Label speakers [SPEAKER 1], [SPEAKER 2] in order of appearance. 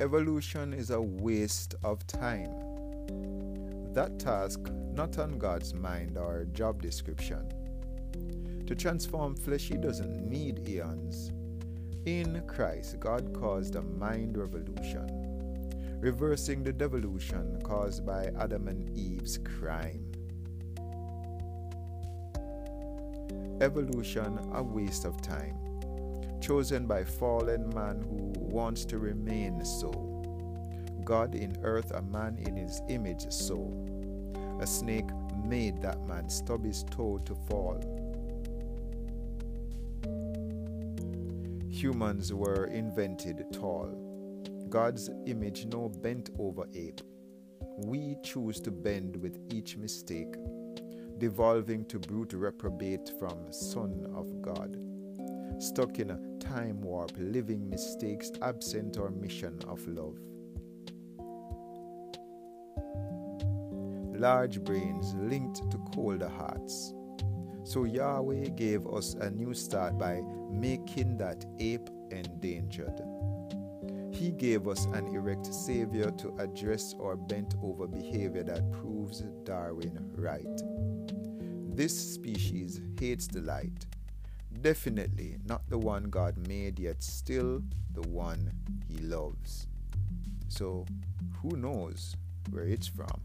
[SPEAKER 1] Evolution is a waste of time. That task not on God's mind or job description. To transform flesh, He doesn't need eons. In Christ, God caused a mind revolution, reversing the devolution caused by Adam and Eve's crime. Evolution, a waste of time, chosen by fallen man who wants to remain so. God in earth, a man in his image so. A snake made that man stub his toe to fall. Humans were invented tall. God's image no bent over ape. We choose to bend with each mistake, devolving to brute reprobate from Son of God. Stuck in a time warp, living mistakes absent or mission of love. large brains linked to colder hearts. So Yahweh gave us a new start by making that ape endangered. He gave us an erect Savior to address our bent over behavior that proves Darwin right. This species hates the light. Definitely not the one God made, yet still the one He loves. So, who knows where it's from?